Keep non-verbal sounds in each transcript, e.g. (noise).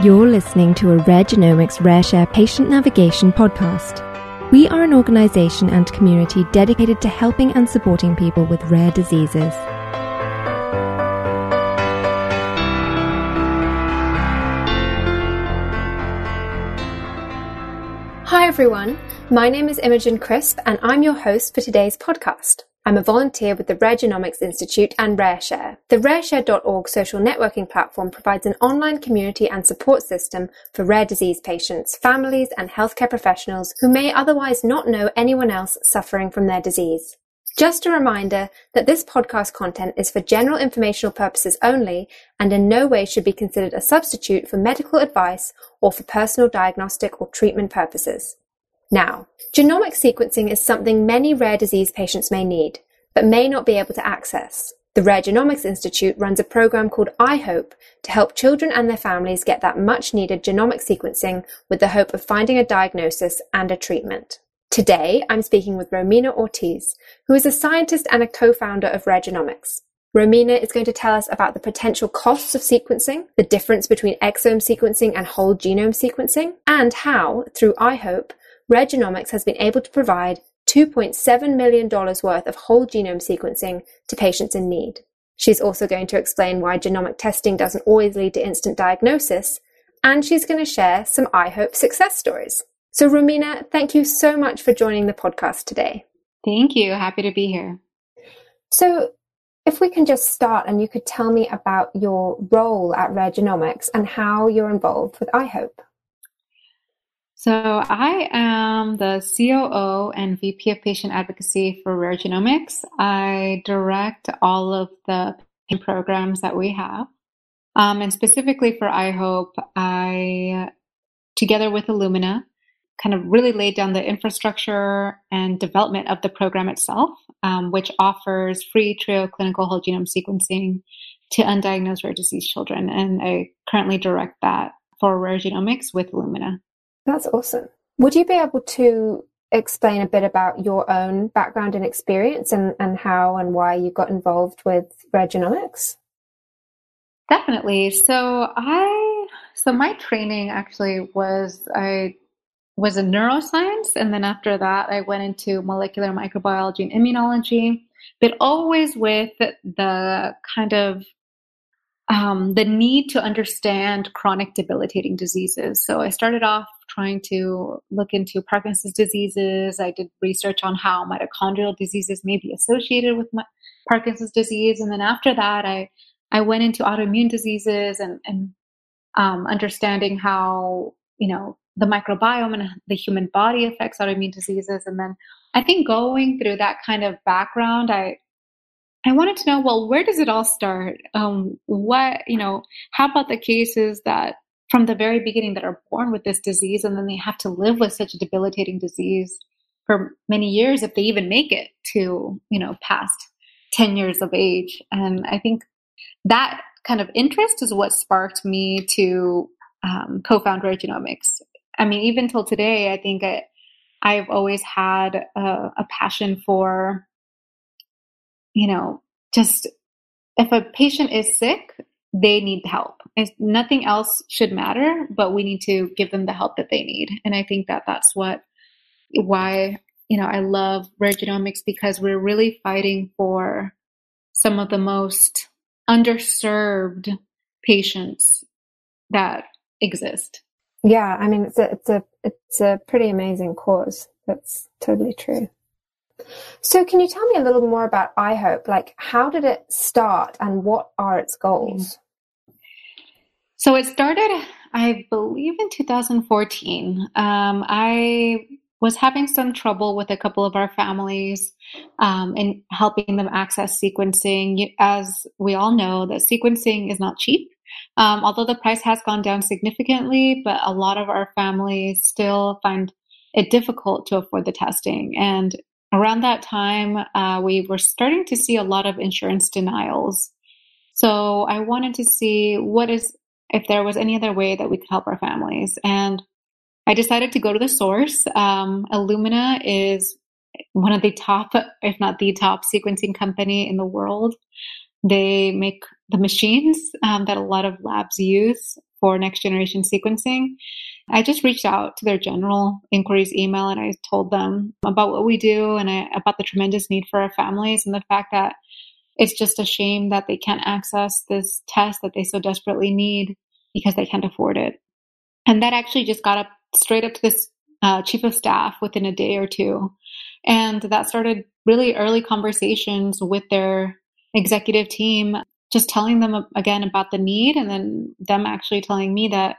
You're listening to a Rare Genomics Rare Share patient navigation podcast. We are an organization and community dedicated to helping and supporting people with rare diseases. Hi everyone, my name is Imogen Crisp and I'm your host for today's podcast. I'm a volunteer with the Rare Genomics Institute and RareShare. The rareshare.org social networking platform provides an online community and support system for rare disease patients, families, and healthcare professionals who may otherwise not know anyone else suffering from their disease. Just a reminder that this podcast content is for general informational purposes only and in no way should be considered a substitute for medical advice or for personal diagnostic or treatment purposes. Now, genomic sequencing is something many rare disease patients may need, but may not be able to access. The Rare Genomics Institute runs a program called iHope to help children and their families get that much needed genomic sequencing with the hope of finding a diagnosis and a treatment. Today, I'm speaking with Romina Ortiz, who is a scientist and a co-founder of Rare Genomics. Romina is going to tell us about the potential costs of sequencing, the difference between exome sequencing and whole genome sequencing, and how, through iHope, Rare Genomics has been able to provide $2.7 million worth of whole genome sequencing to patients in need. She's also going to explain why genomic testing doesn't always lead to instant diagnosis, and she's going to share some iHope success stories. So, Romina, thank you so much for joining the podcast today. Thank you. Happy to be here. So, if we can just start and you could tell me about your role at Rare Genomics and how you're involved with iHope. So, I am the COO and VP of Patient Advocacy for Rare Genomics. I direct all of the programs that we have. Um, and specifically for iHope, I, together with Illumina, kind of really laid down the infrastructure and development of the program itself, um, which offers free trio clinical whole genome sequencing to undiagnosed rare disease children. And I currently direct that for Rare Genomics with Illumina. That's awesome. Would you be able to explain a bit about your own background and experience and, and how and why you got involved with Rare Genomics? Definitely. So I so my training actually was I was in neuroscience and then after that I went into molecular microbiology and immunology, but always with the kind of um, the need to understand chronic debilitating diseases. So I started off trying to look into Parkinson's diseases. I did research on how mitochondrial diseases may be associated with Parkinson's disease, and then after that, I I went into autoimmune diseases and and um, understanding how you know the microbiome and the human body affects autoimmune diseases, and then I think going through that kind of background, I I wanted to know, well, where does it all start? Um, what, you know, how about the cases that from the very beginning that are born with this disease and then they have to live with such a debilitating disease for many years if they even make it to you know past 10 years of age. And i think that kind of interest is what sparked me to um, co-found rare genomics i mean even till today i think I, i've always had a, a passion for you know just if a patient is sick they need help. And nothing else should matter, but we need to give them the help that they need. And I think that that's what why you know I love rare genomics because we're really fighting for some of the most underserved patients that exist. Yeah, I mean it's a it's a it's a pretty amazing cause. That's totally true. So, can you tell me a little more about iHope? Like, how did it start and what are its goals? So, it started, I believe, in 2014. Um, I was having some trouble with a couple of our families um, in helping them access sequencing. As we all know, that sequencing is not cheap. Um, although the price has gone down significantly, but a lot of our families still find it difficult to afford the testing. And around that time, uh, we were starting to see a lot of insurance denials. So I wanted to see what is, if there was any other way that we could help our families. And I decided to go to the source. Um, Illumina is one of the top, if not the top, sequencing company in the world. They make the machines um, that a lot of labs use for next generation sequencing, I just reached out to their general inquiries email and I told them about what we do and I, about the tremendous need for our families and the fact that it's just a shame that they can't access this test that they so desperately need because they can't afford it. And that actually just got up straight up to this uh, chief of staff within a day or two. And that started really early conversations with their executive team, just telling them again about the need and then them actually telling me that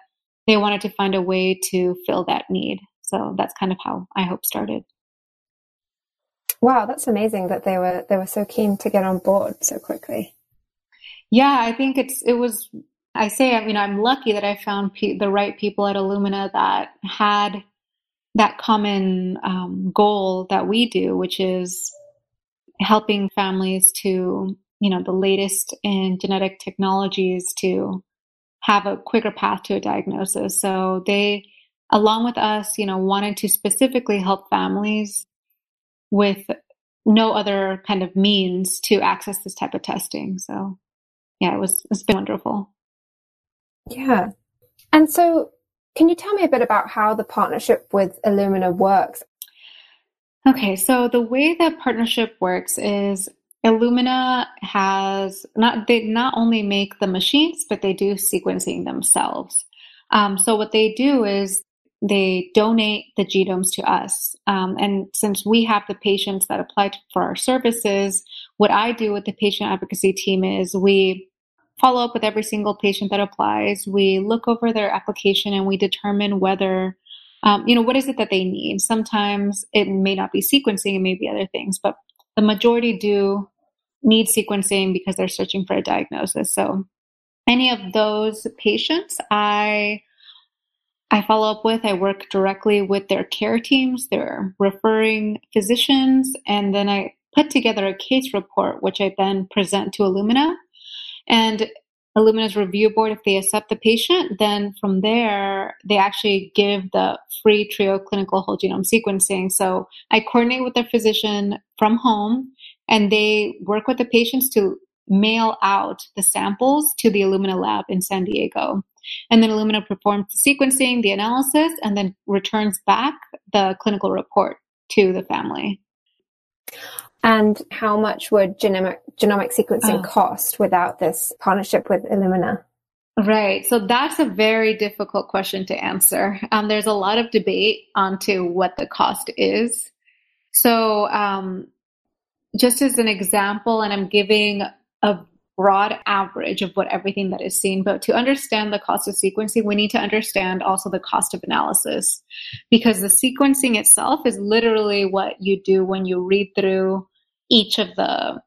they wanted to find a way to fill that need. So that's kind of how iHope started. Wow, that's amazing that they were they were so keen to get on board so quickly. Yeah, I think it's it was. I say, I mean, I'm lucky that I found pe- the right people at Illumina that had that common um, goal that we do, which is helping families to, you know, the latest in genetic technologies to have a quicker path to a diagnosis. So they, along with us, you know, wanted to specifically help families with no other kind of means to access this type of testing. So yeah, it was, it's been wonderful. Yeah. And so can you tell me a bit about how the partnership with Illumina works? Okay, so the way that partnership works is Illumina has not they not only make the machines, but they do sequencing themselves. Um, so what they do is they donate the genomes to us. Um, and since we have the patients that apply for our services, what I do with the patient advocacy team is we follow up with every single patient that applies. We look over their application and we determine whether, um, you know, what is it that they need. Sometimes it may not be sequencing, it may be other things, but the majority do need sequencing because they're searching for a diagnosis. So any of those patients, I I follow up with. I work directly with their care teams, their referring physicians, and then I put together a case report, which I then present to Illumina. And Illumina's review board, if they accept the patient, then from there, they actually give the free trio clinical whole genome sequencing. So I coordinate with their physician from home and they work with the patients to mail out the samples to the Illumina lab in San Diego. And then Illumina performs the sequencing, the analysis, and then returns back the clinical report to the family. And how much would genomic, genomic sequencing oh. cost without this partnership with Illumina? Right. So that's a very difficult question to answer. Um, there's a lot of debate onto what the cost is. So, um, just as an example, and I'm giving a broad average of what everything that is seen. But to understand the cost of sequencing, we need to understand also the cost of analysis because the sequencing itself is literally what you do when you read through each of the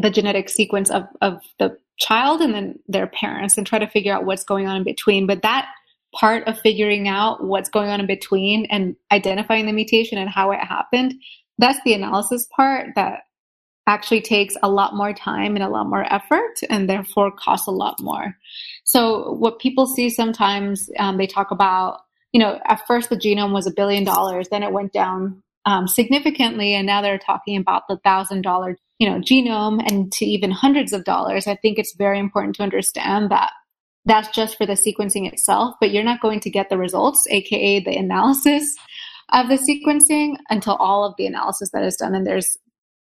the genetic sequence of, of the child and then their parents and try to figure out what's going on in between. But that part of figuring out what's going on in between and identifying the mutation and how it happened, that's the analysis part that actually takes a lot more time and a lot more effort and therefore costs a lot more. So what people see sometimes, um, they talk about, you know, at first the genome was a billion dollars, then it went down um, significantly, and now they're talking about the thousand dollar, you know, genome and to even hundreds of dollars. I think it's very important to understand that that's just for the sequencing itself, but you're not going to get the results, aka the analysis of the sequencing until all of the analysis that is done. And there's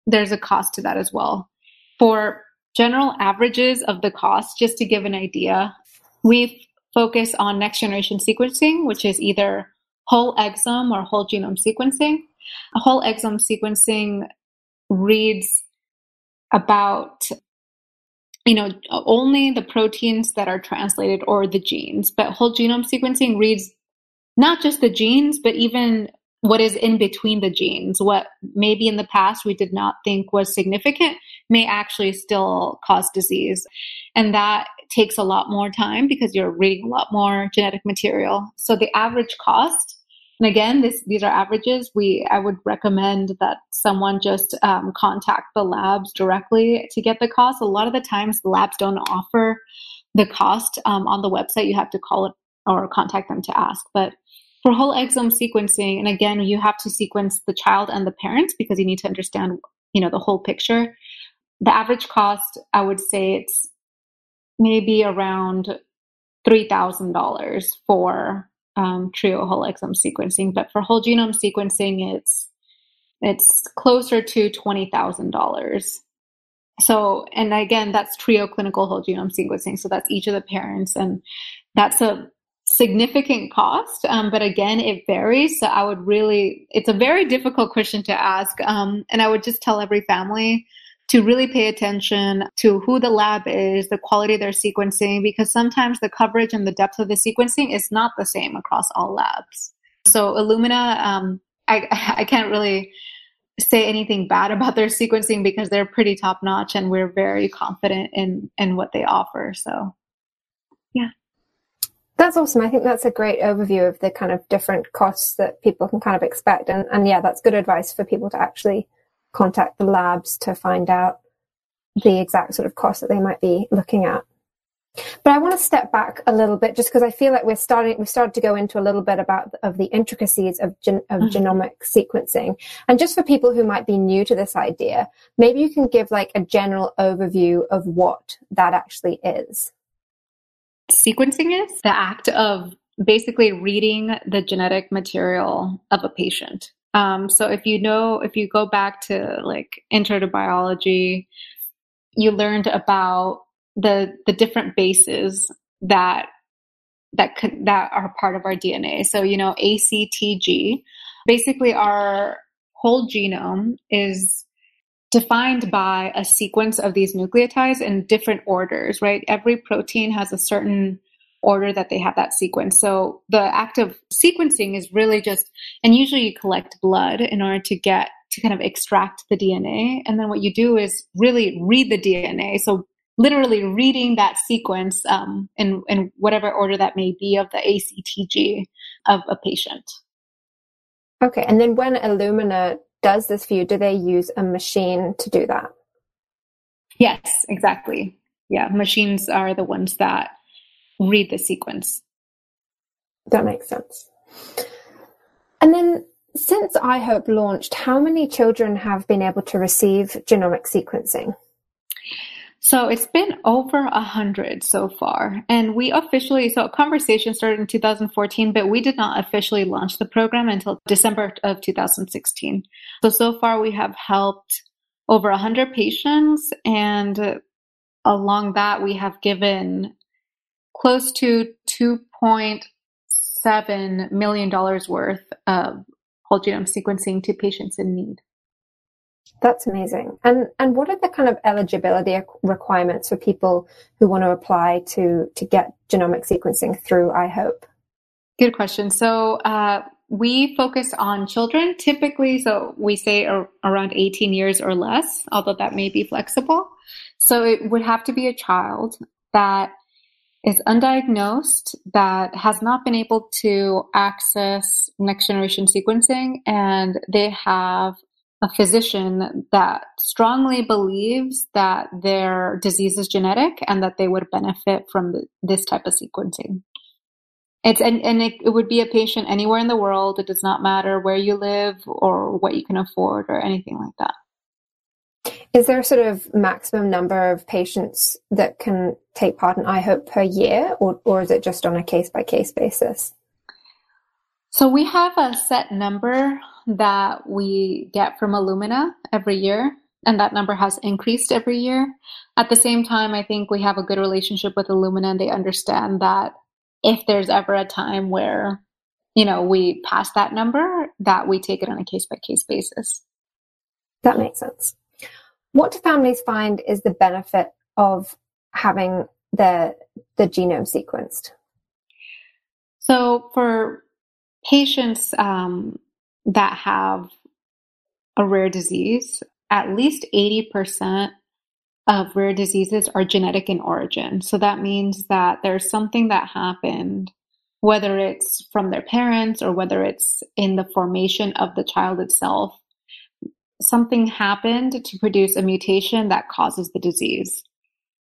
there's a cost to that as well. For general averages of the cost, just to give an idea, we focus on next generation sequencing, which is either whole exome or whole genome sequencing. A whole exome sequencing reads about you know only the proteins that are translated or the genes but whole genome sequencing reads not just the genes but even what is in between the genes, what maybe in the past we did not think was significant, may actually still cause disease. And that takes a lot more time because you're reading a lot more genetic material. So the average cost, and again, this, these are averages. We I would recommend that someone just um, contact the labs directly to get the cost. A lot of the times, the labs don't offer the cost um, on the website. You have to call it or contact them to ask. But for whole exome sequencing, and again, you have to sequence the child and the parents because you need to understand, you know, the whole picture. The average cost, I would say it's maybe around $3,000 for um, trio whole exome sequencing, but for whole genome sequencing, it's it's closer to twenty thousand dollars. So, and again, that's trio clinical whole genome sequencing. So that's each of the parents, and that's a significant cost. Um, but again, it varies. So I would really, it's a very difficult question to ask. Um, and I would just tell every family to really pay attention to who the lab is, the quality of their sequencing, because sometimes the coverage and the depth of the sequencing is not the same across all labs. So Illumina, um, I, (laughs) I can't really say anything bad about their sequencing because they're pretty top notch and we're very confident in in what they offer. So. That's awesome. I think that's a great overview of the kind of different costs that people can kind of expect. And, and yeah, that's good advice for people to actually contact the labs to find out the exact sort of cost that they might be looking at. But I want to step back a little bit just because I feel like we're starting, we've started to go into a little bit about of the intricacies of, gen, of mm-hmm. genomic sequencing. And just for people who might be new to this idea, maybe you can give like a general overview of what that actually is. Sequencing is the act of basically reading the genetic material of a patient. Um, so if you know, if you go back to like intro to biology, you learned about the the different bases that that that are part of our DNA. So you know, ACTG, basically our whole genome is defined by a sequence of these nucleotides in different orders, right? Every protein has a certain order that they have that sequence. So the act of sequencing is really just, and usually you collect blood in order to get to kind of extract the DNA. And then what you do is really read the DNA. So literally reading that sequence um, in, in whatever order that may be of the ACTG of a patient. Okay. And then when Illumina does this for you, do they use a machine to do that? Yes, exactly. Yeah, machines are the ones that read the sequence. That makes sense. And then since iHope launched, how many children have been able to receive genomic sequencing? So it's been over a hundred so far. And we officially, so conversation started in 2014, but we did not officially launch the program until December of 2016. So, so far we have helped over a hundred patients and along that we have given close to $2.7 million worth of whole genome sequencing to patients in need. That's amazing. And and what are the kind of eligibility requirements for people who want to apply to to get genomic sequencing through iHope? Good question. So uh, we focus on children typically. So we say ar- around 18 years or less, although that may be flexible. So it would have to be a child that is undiagnosed that has not been able to access next generation sequencing and they have a physician that strongly believes that their disease is genetic and that they would benefit from this type of sequencing. It's and, and it, it would be a patient anywhere in the world. It does not matter where you live or what you can afford or anything like that. Is there a sort of maximum number of patients that can take part in iHope per year, or, or is it just on a case by case basis? So we have a set number that we get from Illumina every year, and that number has increased every year. At the same time, I think we have a good relationship with Illumina, and they understand that if there's ever a time where you know we pass that number, that we take it on a case by case basis. That makes sense. What do families find is the benefit of having the the genome sequenced? So for patients um, that have a rare disease, at least 80% of rare diseases are genetic in origin. So that means that there's something that happened, whether it's from their parents or whether it's in the formation of the child itself, something happened to produce a mutation that causes the disease.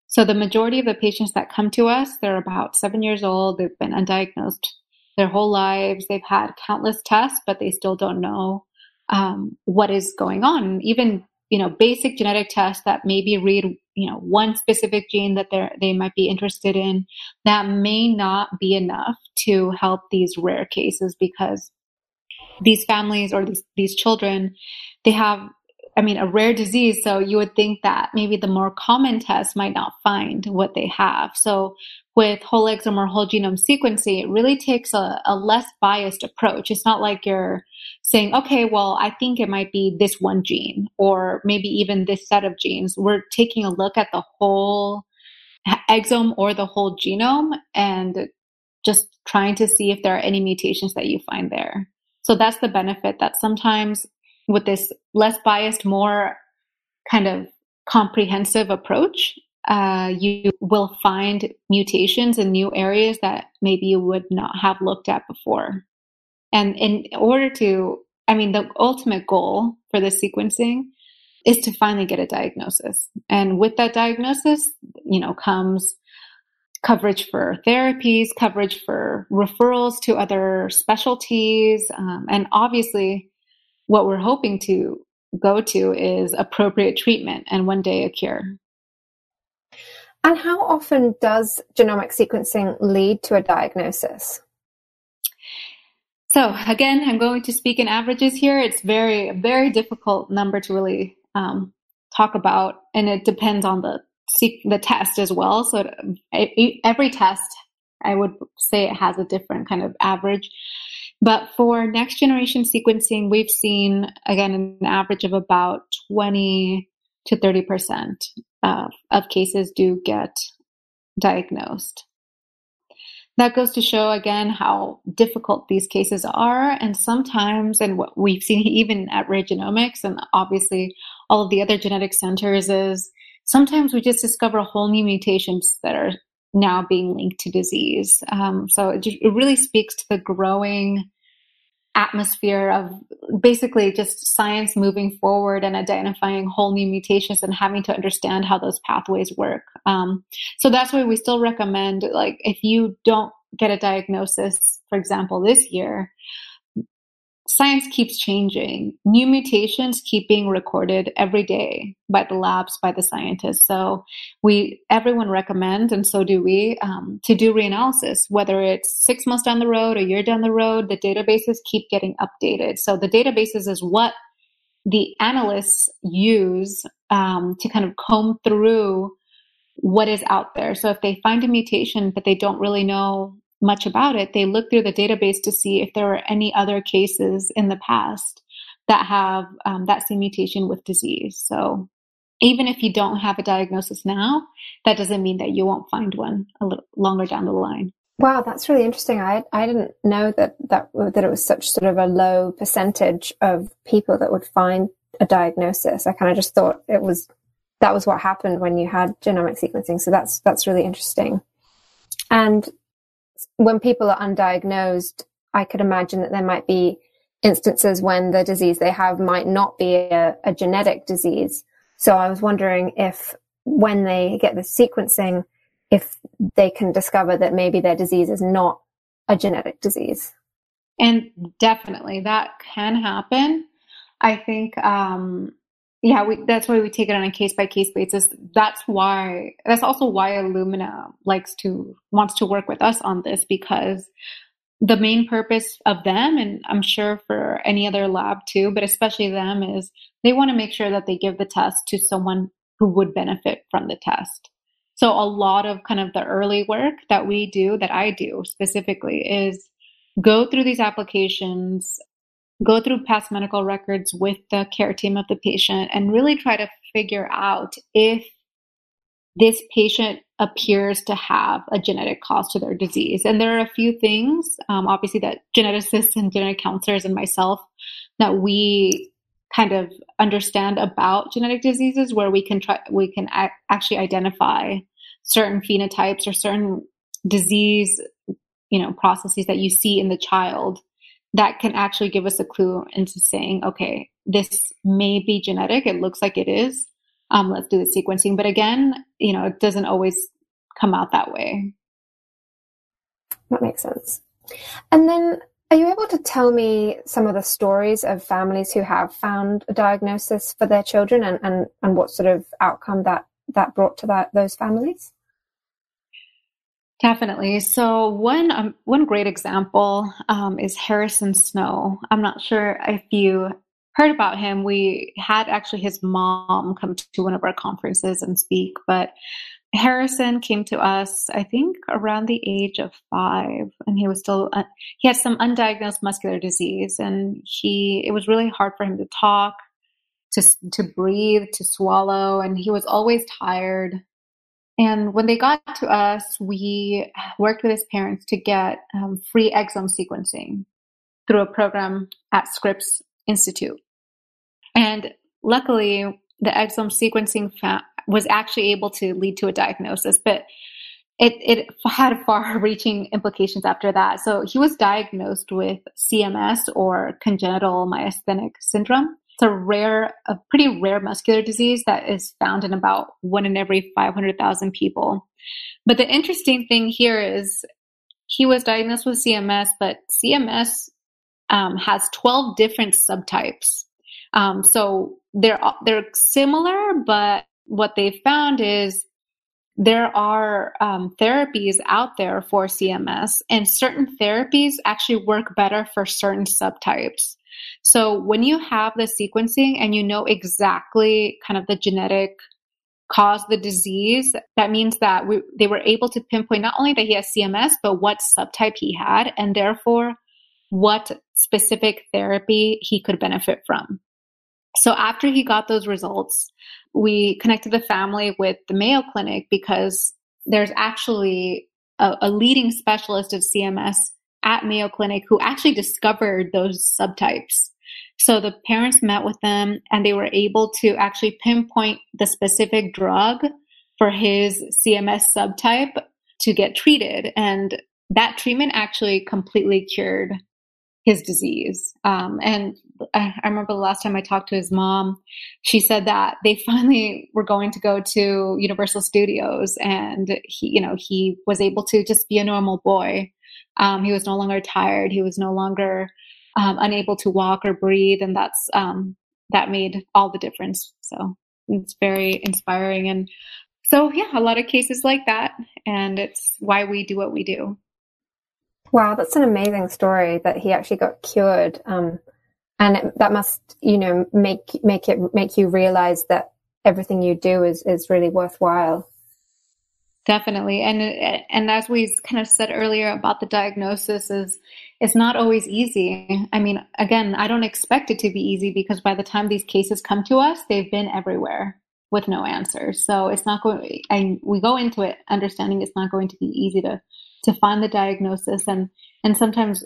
So the majority of the patients that come to us, they're about seven years old. They've been undiagnosed their whole lives. They've had countless tests, but they still don't know um, what is going on. Even you know, basic genetic tests that maybe read, you know, one specific gene that they they might be interested in, that may not be enough to help these rare cases because these families or these, these children, they have I mean, a rare disease. So you would think that maybe the more common tests might not find what they have. So with whole exome or whole genome sequencing, it really takes a, a less biased approach. It's not like you're saying, okay, well, I think it might be this one gene or maybe even this set of genes. We're taking a look at the whole exome or the whole genome and just trying to see if there are any mutations that you find there. So that's the benefit that sometimes with this less biased, more kind of comprehensive approach, uh, you will find mutations in new areas that maybe you would not have looked at before. And in order to, I mean, the ultimate goal for the sequencing is to finally get a diagnosis. And with that diagnosis, you know, comes coverage for therapies, coverage for referrals to other specialties, um, and obviously what we're hoping to go to is appropriate treatment and one day a cure. And how often does genomic sequencing lead to a diagnosis? So again, I'm going to speak in averages here. It's very, very difficult number to really um, talk about, and it depends on the the test as well. So every test, I would say it has a different kind of average. But for next generation sequencing, we've seen, again, an average of about 20 to 30% uh, of cases do get diagnosed. That goes to show again how difficult these cases are. And sometimes, and what we've seen even at Rare Genomics and obviously all of the other genetic centers is sometimes we just discover whole new mutations that are now being linked to disease. Um, so it, just, it really speaks to the growing atmosphere of basically just science moving forward and identifying whole new mutations and having to understand how those pathways work. Um, so that's why we still recommend, like, if you don't get a diagnosis, for example, this year, science keeps changing. New mutations keep being recorded every day by the labs, by the scientists. So we, everyone recommends, and so do we, um, to do reanalysis. Whether it's six months down the road, a year down the road, the databases keep getting updated. So the databases is what the analysts use um, to kind of comb through what is out there. So if they find a mutation but they don't really know much about it, they look through the database to see if there were any other cases in the past that have um, that same mutation with disease. So even if you don't have a diagnosis now, that doesn't mean that you won't find one a little longer down the line. Wow, that's really interesting. I I didn't know that that that it was such sort of a low percentage of people that would find a diagnosis. I kind of just thought it was that was what happened when you had genomic sequencing. So that's that's really interesting. And when people are undiagnosed, I could imagine that there might be instances when the disease they have might not be a, a genetic disease. So I was wondering if when they get the sequencing, if they can discover that maybe their disease is not a genetic disease. And definitely that can happen. I think um, yeah, we, that's why we take it on a case by case basis. That's why, that's also why Illumina likes to, wants to work with us on this because the main purpose of them, and I'm sure for any other lab too, but especially them, is they want to make sure that they give the test to someone who would benefit from the test. So a lot of kind of the early work that we do, that I do specifically, is go through these applications, go through past medical records with the care team of the patient and really try to figure out if this patient appears to have a genetic cause to their disease. And there are a few things, um, obviously, that geneticists and genetic counselors and myself that we kind of understand about genetic diseases where we can try we can a- actually identify certain phenotypes or certain disease you know processes that you see in the child that can actually give us a clue into saying, okay, this may be genetic. It looks like it is. Um, let's do the sequencing. But again, you know, it doesn't always come out that way. That makes sense. And then Are you able to tell me some of the stories of families who have found a diagnosis for their children and, and, and what sort of outcome that, that brought to that those families? Definitely. So one um, one great example um, is Harrison Snow. I'm not sure if you heard about him. We had actually his mom come to one of our conferences and speak, but Harrison came to us, I think, around the age of five, and he was still uh, he had some undiagnosed muscular disease, and he it was really hard for him to talk, to to breathe, to swallow, and he was always tired. And when they got to us, we worked with his parents to get um, free exome sequencing through a program at Scripps Institute, and luckily, the exome sequencing was actually able to lead to a diagnosis, but it, it had far (laughs) reaching implications after that. So he was diagnosed with CMS or congenital myasthenic syndrome. It's a rare, a pretty rare muscular disease that is found in about one in every 500,000 people. But the interesting thing here is he was diagnosed with CMS, but CMS um, has 12 different subtypes. Um, so they're they're similar, but what they found is there are um, therapies out there for CMS, and certain therapies actually work better for certain subtypes. So when you have the sequencing and you know exactly kind of the genetic cause the disease, that means that we, they were able to pinpoint not only that he has CMS, but what subtype he had, and therefore what specific therapy he could benefit from. So after he got those results, we connected the family with the Mayo Clinic because there's actually a, a leading specialist of CMS at Mayo Clinic who actually discovered those subtypes. So the parents met with them and they were able to actually pinpoint the specific drug for his CMS subtype to get treated. And that treatment actually completely cured his disease. Um, and I, I, remember the last time I talked to his mom, she said that they (laughs) finally were going to go to Universal Studios, and he, you know, he was able to just be a normal boy. Um, he was no longer tired. He was no longer um, unable to walk or breathe, and that's um, that made all the difference. So it's very inspiring, and so yeah, a lot of cases like that, and it's why we do what we do. Wow, that's an amazing story that he actually got cured. Um, and that must, you know, make make it make you realize that everything you do is is really worthwhile. Definitely, and and as we kind of said earlier about the diagnosis is it's not always easy. I mean, again, I don't expect it to be easy because by the time these cases come to us, they've been everywhere with no answers. So it's not going. And we go into it understanding it's not going to be easy to to find the diagnosis and and sometimes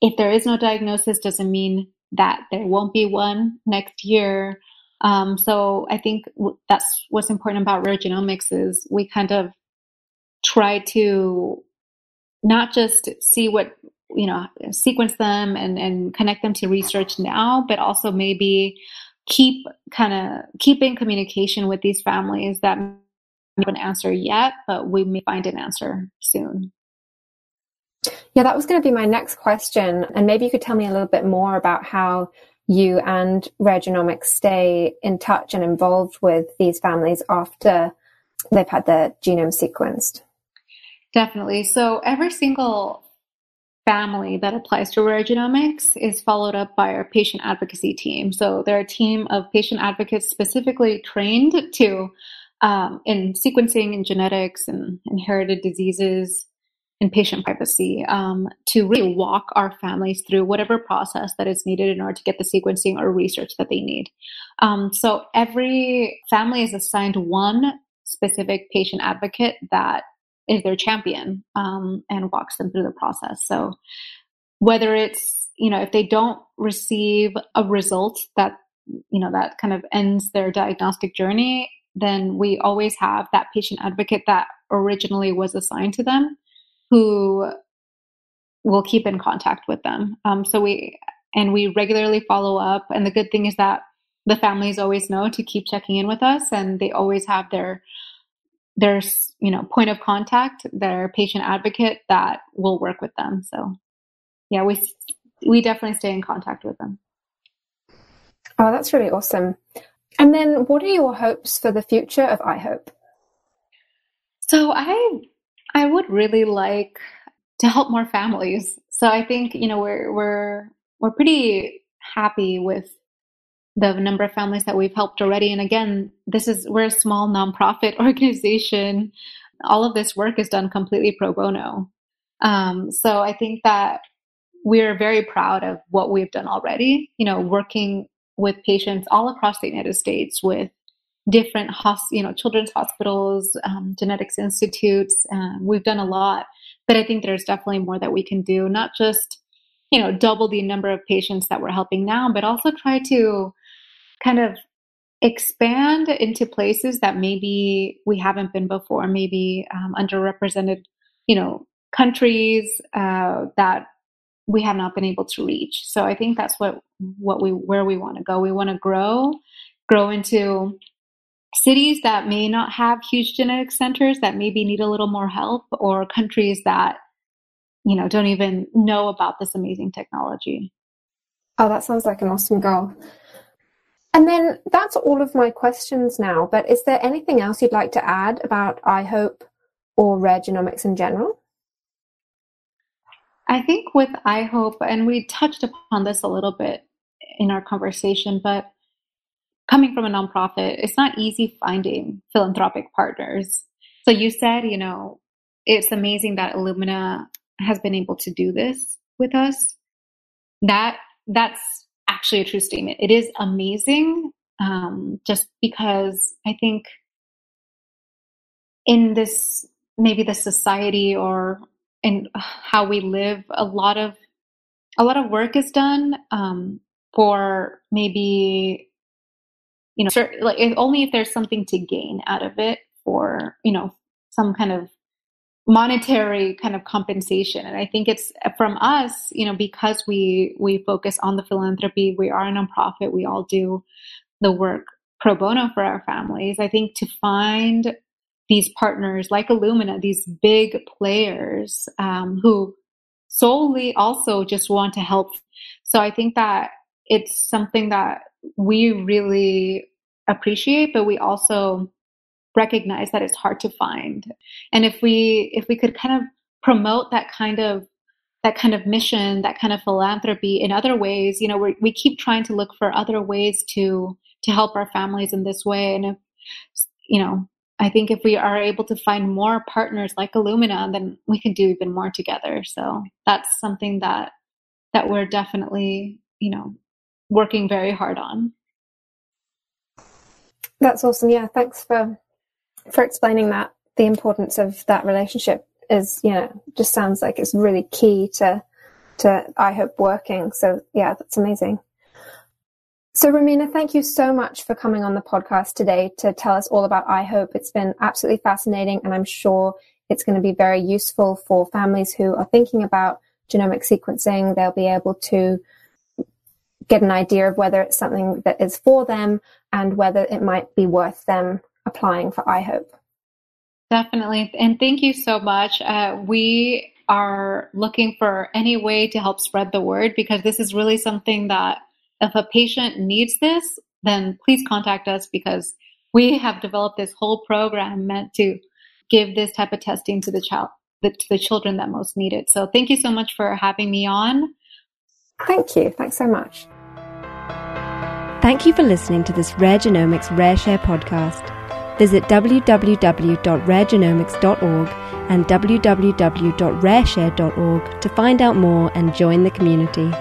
if there is no diagnosis doesn't mean that there won't be one next year um, so i think that's what's important about rare genomics is we kind of try to not just see what you know sequence them and and connect them to research now but also maybe keep kind of keep in communication with these families that have an answer yet but we may find an answer soon yeah, that was going to be my next question. And maybe you could tell me a little bit more about how you and Rare Genomics stay in touch and involved with these families after they've had their genome sequenced. Definitely. So every single family that applies to Rare Genomics is followed up by our patient advocacy team. So they're a team of patient advocates specifically trained to um, in sequencing and genetics and inherited diseases and patient privacy um, to really walk our families through whatever process that is needed in order to get the sequencing or research that they need. Um, so every family is assigned one specific patient advocate that is their champion um, and walks them through the process. So whether it's you know if they don't receive a result that you know that kind of ends their diagnostic journey then we always have that patient advocate that originally was assigned to them who will keep in contact with them. Um, so we and we regularly follow up. And the good thing is that the families always know to keep checking in with us, and they always have their their you know point of contact, their patient advocate that will work with them. So yeah, we we definitely stay in contact with them. Oh, that's really awesome. And then what are your hopes for the future of iHope? So I I would really like to help more families. So I think, you know, we're we're we're pretty happy with the number of families that we've helped already. And again, this is we're a small nonprofit (laughs) organization. All of this work is done completely pro bono. Um, so I think that we're very proud of what we've done already. You know, working with patients all across the United States with different hos- you know children's hospitals um, genetics institutes um, we've done a lot but i think there's definitely more that we can do not just you know double the number of patients that we're helping now but also try to kind of expand into places that maybe we haven't been before maybe um, underrepresented you know countries uh, that we have not been able to reach. So i think that's what what we where we want to go. We want to grow grow into cities that may not have huge genetic centers that maybe need a little more help or countries that you know don't even know about this amazing technology. Oh that sounds like an awesome goal and then that's all of my questions now but is there anything else you'd like to add about ihope or rare genomics in general i think with ihope and we touched upon this a little bit in our conversation but coming from a nonprofit, it's not easy finding philanthropic partners. So you said, you know, it's amazing that Illumina has been able to do this with us. That that's actually a true statement. It is amazing, um, just because I think in this maybe the society or in how we live, a lot of a lot of work is done um, for maybe you know, like if, only if there's something to gain out of it or you know, some kind of monetary kind of compensation. And I think it's from us, you know, because we we focus on the philanthropy, we are a nonprofit, we all do the work pro bono for our families. I think to find these partners like Illumina, these big players um, who solely also just want to help. So I think that it's something that we really appreciate, but we also recognize that it's hard to find. And if we if we could kind of promote that kind of that kind of mission, that kind of philanthropy in other ways, you know, we we keep trying to look for other ways to to help our families in this way. And if you know, I think if we are able to find more partners like Illumina, then we can do even more together. So that's something that that we're definitely, you know, working very hard on. That's awesome. Yeah, thanks for for explaining that. The importance of that relationship is, you know, just sounds like it's really key to to iHope working. So yeah, that's amazing. So Romina, thank you so much for coming on the podcast today to tell us all about iHope. It's been absolutely fascinating and I'm sure it's going to be very useful for families who are thinking about genomic sequencing. They'll be able to get an idea of whether it's something that is for them and whether it might be worth them applying for iHope. Definitely. And thank you so much. Uh, we are looking for any way to help spread the word because this is really something that if a patient needs this, then please contact us because we have developed this whole program meant to give this type of testing to the child the, to the children that most need it. So thank you so much for having me on. Thank you. Thanks so much. Thank you for listening to this Rare Genomics Rare Share podcast. Visit www.raregenomics.org and www.rareshare.org to find out more and join the community.